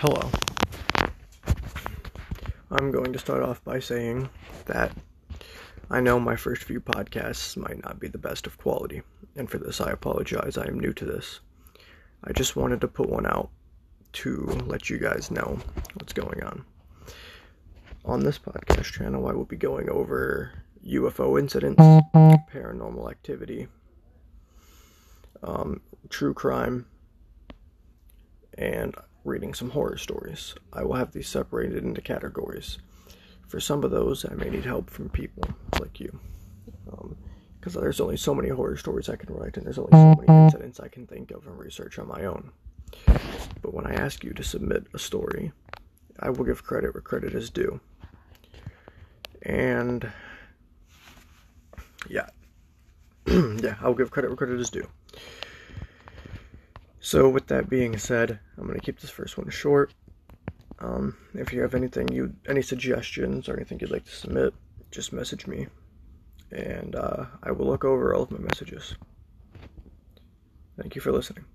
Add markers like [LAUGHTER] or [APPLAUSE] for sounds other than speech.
Hello. I'm going to start off by saying that I know my first few podcasts might not be the best of quality, and for this I apologize. I am new to this. I just wanted to put one out to let you guys know what's going on. On this podcast channel, I will be going over UFO incidents, paranormal activity, um, true crime, and reading some horror stories. I will have these separated into categories. For some of those, I may need help from people like you. Because um, there's only so many horror stories I can write, and there's only so many incidents I can think of and research on my own. But when I ask you to submit a story, I will give credit where credit is due. And yeah, [CLEARS THROAT] yeah, I'll give credit where credit is due. So, with that being said, I'm going to keep this first one short. Um, if you have anything you any suggestions or anything you'd like to submit, just message me, and uh, I will look over all of my messages. Thank you for listening.